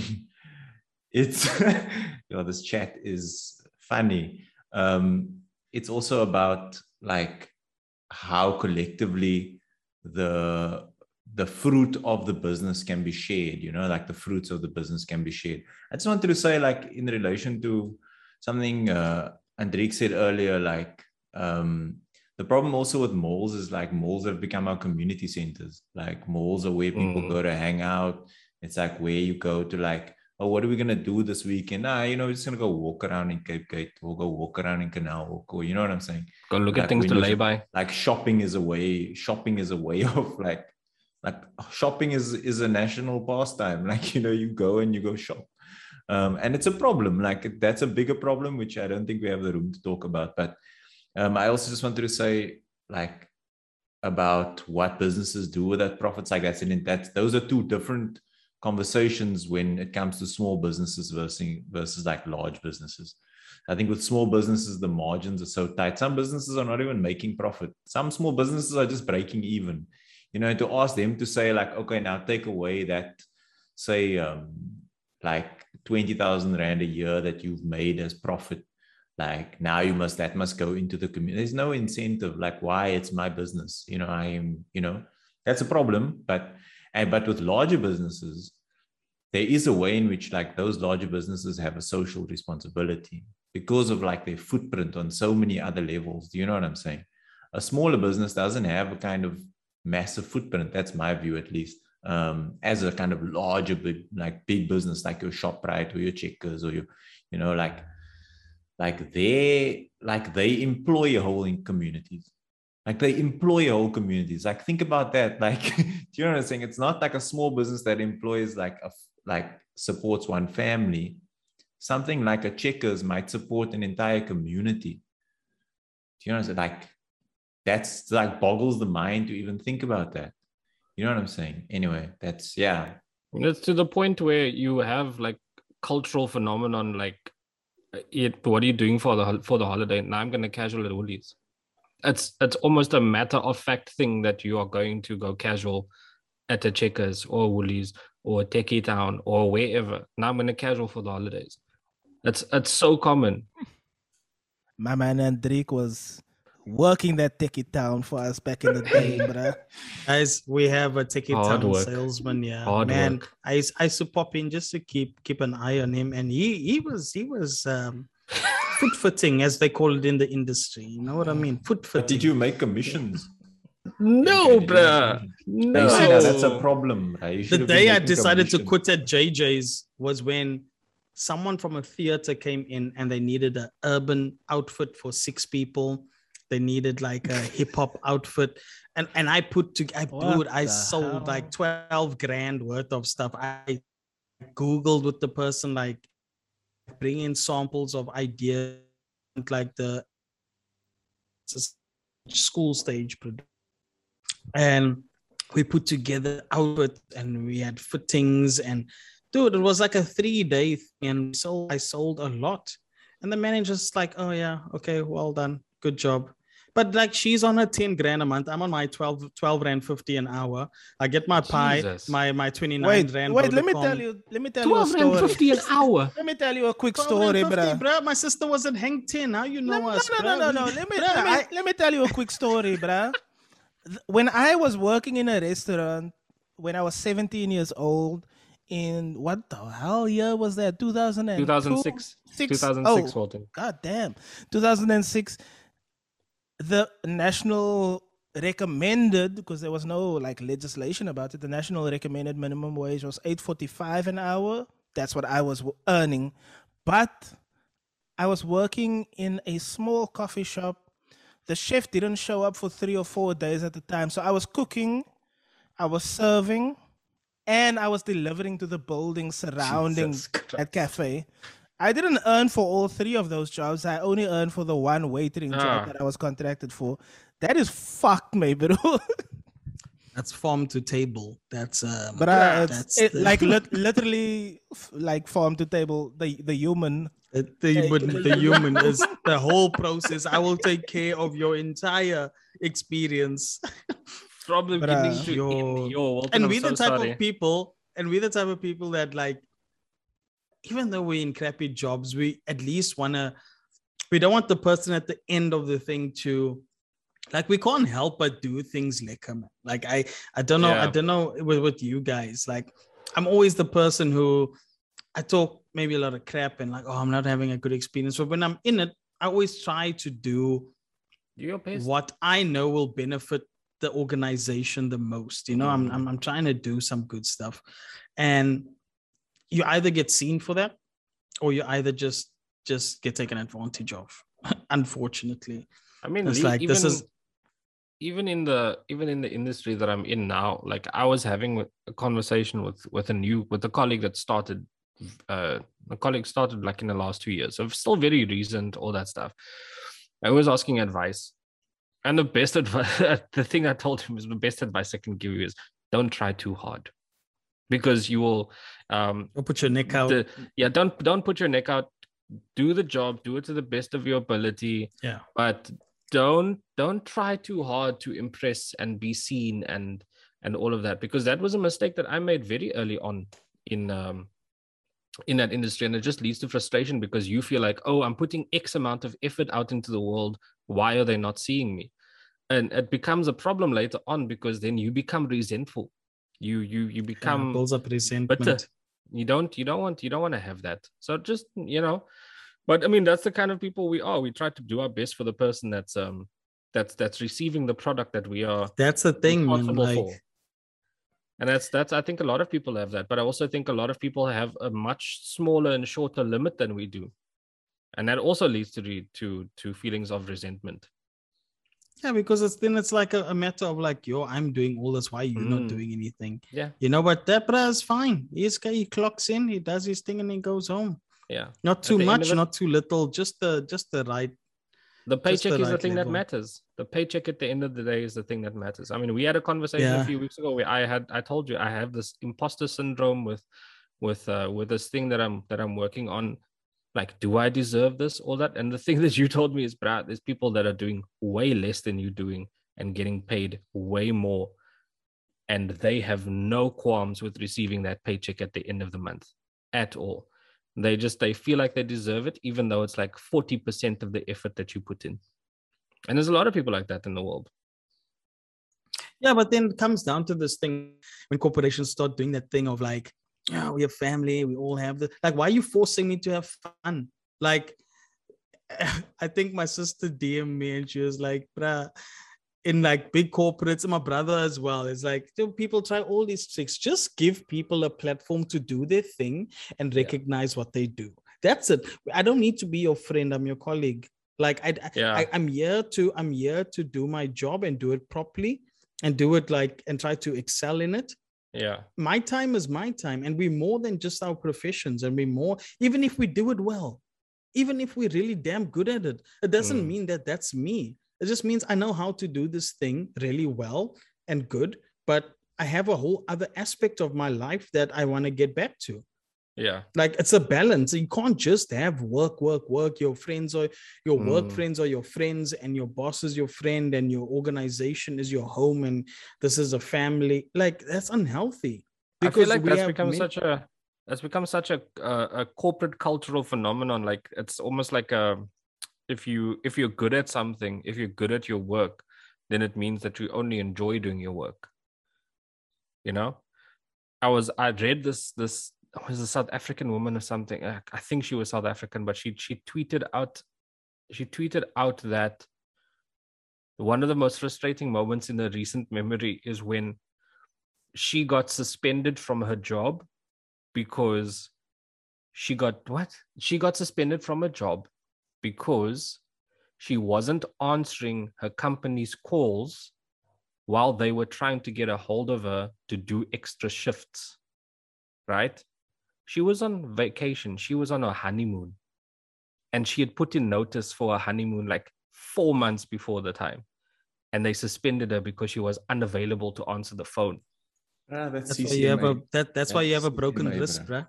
it's you know this chat is funny. Um, it's also about like how collectively the the fruit of the business can be shared you know like the fruits of the business can be shared. I just wanted to say like in relation to something uh Andrik said earlier like um the problem also with malls is like malls have become our community centers. Like malls are where people mm. go to hang out. It's like where you go to like oh what are we going to do this weekend? Ah you know we're just going to go walk around in cape gate or go walk around in canal walk or you know what i'm saying? Go look like at things to lay by. like shopping is a way shopping is a way of like like shopping is is a national pastime. Like you know you go and you go shop. Um, and it's a problem. Like that's a bigger problem which i don't think we have the room to talk about. But um, i also just wanted to say like about what businesses do with that profits. Like that's and that those are two different conversations when it comes to small businesses versus versus like large businesses. I think with small businesses the margins are so tight. Some businesses are not even making profit. Some small businesses are just breaking even you know to ask them to say like okay now take away that say um like 20000 rand a year that you've made as profit like now you must that must go into the community there's no incentive like why it's my business you know i am you know that's a problem but and but with larger businesses there is a way in which like those larger businesses have a social responsibility because of like their footprint on so many other levels do you know what i'm saying? A smaller business doesn't have a kind of massive footprint. That's my view at least. Um, as a kind of larger big like big business like your shoprite or your checkers or your you know like like they like they employ a whole communities. Like they employ whole communities. Like think about that. Like do you know what i'm saying? It's not like a small business that employs like a like supports one family. Something like a checkers might support an entire community. Do you know what i'm saying? Like that's like boggles the mind to even think about that you know what i'm saying anyway that's yeah it's to the point where you have like cultural phenomenon like it, what are you doing for the for the holiday? Now I'm going to casual at Woolies. It's it's almost a matter of fact thing that you are going to go casual at a Checkers or Woolies or Tekkie Town or wherever. Now I'm going to casual for the holidays. It's it's so common. My man Andrik was working that Tekkie Town for us back in the day, bruh. Guys, we have a ticket Hard town work. salesman. Yeah, Hard man. Work. I I used to pop in just to keep keep an eye on him, and he he was he was um, foot fitting as they call it in the industry. You know what I mean? Foot fitting. did you make commissions? No, bruh. No. that's a problem. Right? The day I decided to quit at JJ's was when someone from a theater came in and they needed an urban outfit for six people they needed like a hip hop outfit, and and I put to I put I sold hell? like twelve grand worth of stuff. I googled with the person like bring in samples of ideas like the school stage and we put together outfit and we had fittings and dude it was like a three day thing and so i sold a lot and the manager's like oh yeah okay well done good job but like she's on her 10 grand a month. I'm on my 12, 12 rand 50 an hour. I get my pie, Jesus. my my 29 wait, rand. Wait, let me tell you, let me tell you a story. 50 an hour. let me tell you a quick story, bro. bro. My sister was at Hang 10. Now you know no, us. No, no, no, no, no. Let me, let, me, let me tell you a quick story, bro. When I was working in a restaurant when I was 17 years old, in what the hell year was that? 2000 2006. 2006, oh, Walton. God damn. 2006 the national recommended because there was no like legislation about it the national recommended minimum wage was 845 an hour. That's what i was earning. But i was working in a small coffee shop. The chef didn't show up for 3 or 4 days at the time. So i was cooking i was serving and i was delivering to the buildings surrounding that cafe I didn't earn for all three of those jobs. I only earned for the one waitering ah. job that I was contracted for. That is fucked me, bro. That's farm to table. That's um, but uh, that's it, the... like li- literally like farm to table. The the human. The, the human, the human is the whole process. I will take care of your entire experience. From the beginning uh, to your, Your, and we're so the type sorry. of people, and we're the type of people that like even though we're in crappy jobs, we at least want to, we don't want the person at the end of the thing to, like, we can't help but do things like, like I, I don't know, yeah. I don't know with, with you guys. Like, I'm always the person who I talk maybe a lot of crap and like, oh, I'm not having a good experience. But when I'm in it, I always try to do what I know will benefit the organization the most. You know, mm-hmm. I'm, I'm I'm trying to do some good stuff, and you either get seen for that or you either just just get taken advantage of unfortunately i mean it's like even, this is even in the even in the industry that I'm in now, like I was having a conversation with with a new with a colleague that started uh a colleague started like in the last two years. So still very recent, all that stuff. I was asking advice. And the best advice the thing I told him is the best advice I can give you is don't try too hard. Because you will um Or put your neck out. the- yeah, don't don't put your neck out. Do the job, do it to the best of your ability yeah. but don't don't try too hard to impress and be seen and and all of that because that was a mistake that i made very early on in um in that industry and it just leads to frustration because you feel like oh i'm putting x amount of effort out into the world why are they not seeing me and it becomes a problem later on because then you become resentful you you you yeah, become builds up resentment. but you don't you don't want you don't want to have that so just you know but i mean that's the kind of people we are we try to do our best for the person that's um that's that's receiving the product that we are That's the thing, man. Like, for and that's that's i think a lot of people have that but i also think a lot of people have a much smaller and shorter limit than we do and that also leads to re- to to feelings of resentment yeah, because it's then it's like a, a matter of like, yo, I'm doing all this. Why you're you not Mm. doing anything? Yeah. You know, but that bruh is fine. He's he clocks in, he does his thing, and he goes home. yeah Not too the much, it- not too little. Just the just the right. the Just the paycheck is the right thing that matters the paycheck at the end of the day is the thing that matters i mean we had a conversation Yeah. a few weeks ago where i had i told you i have this imposter syndrome with with uh with this thing that i'm that i'm working on like do i deserve this all that? And the thing that you told me is brad there's people that are doing way less than you doing and getting paid way more. And they have no qualms with receiving that paycheck at the end of the month at all. They just they feel like they deserve it even though it's like 40% of the effort that you put in. And there's a lot of people like that in the world. Yeah, but then it comes down to this thing when corporations start doing that thing of like, yeah, we have family, we all have the like. Why are you forcing me to have fun? Like, I think my sister DM me and she was like, bruh, in like big corporates, and my brother as well. It's like people try all these tricks. Just give people a platform to do their thing and Yeah. recognize what they do. That's it. I don't need to be your friend. I'm your colleague. Like I- yeah I, I'm here to I'm here to do my job and do it properly and do it like and try to excel in it. Yeah My time is my time, and we're more than just our professions, and we're more even if we do it well, even if we're really damn good at it. It doesn't Mm. mean that that's me. It just means I know how to do this thing really well and good, but I have a whole other aspect of my life that I want to get back to yeah. Like it's a balance. You can't just have work work work. Your friends or your work Mm. friends are your friends and your boss is your friend and your organization is your home and this is a family. Like that's unhealthy feel like that's become many- such a that's become such a uh, a corporate cultural phenomenon. Like it's almost like a if you if you're good at something if you're good at your work then it means that you only enjoy doing your work. You know? I was i read this this was a south african woman or something? Uh, i think she was south african but she she tweeted out she tweeted out that one of the most frustrating moments in the recent memory is when she got suspended from her job because she got what? She got suspended from a job because she wasn't answering her company's calls while they were trying to get a hold of her to do extra shifts right she was on vacation. She was on her honeymoon. And she had put in notice for a honeymoon like 4 months before the time. And they suspended her because she was unavailable to answer the phone. Ah, that's, that's why you have a that, that's why you have a broken CCMA, wrist bruh. bruh.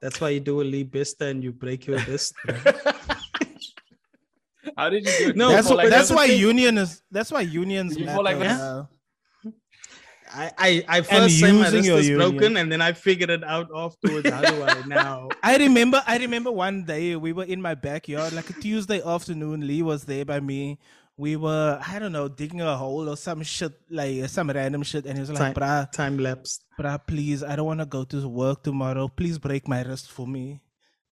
that's why you do a lead bista and you break your wrist how did you do it No, that's but why, that's that's why thing. union is that's why unions You fall like matter, uh, I, I I first say my using wrist your is union. broken and then I figured it out afterwards how do I now I remember I remember one day we were in my backyard, like a Tuesday afternoon. Lee was there by me. We were, I don't know, digging a hole or some shit, like some random shit. And he was like, Time- bruh, time lapse bruh, please, I don't want to go to work tomorrow. Please break my wrist for me.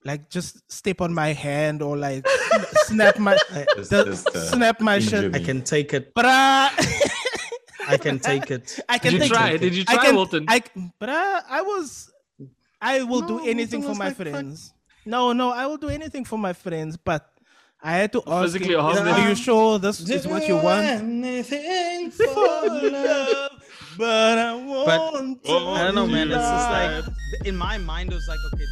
Like just step on my hand or like snap my Just- the- just, uh, snap my injure shit. me. I can take it Bruh. I can take it. I can Did you try? It. Did you try, I can, Wilton? I, but I, I was, I will no, do anything for my like, friends. Fuck. No, no, I will do anything for my friends, but I had to ask Physically him, are you sure this is what you want? Anything for love, but I want but, I don't know, man. It's just like in my mind, it was like, okay.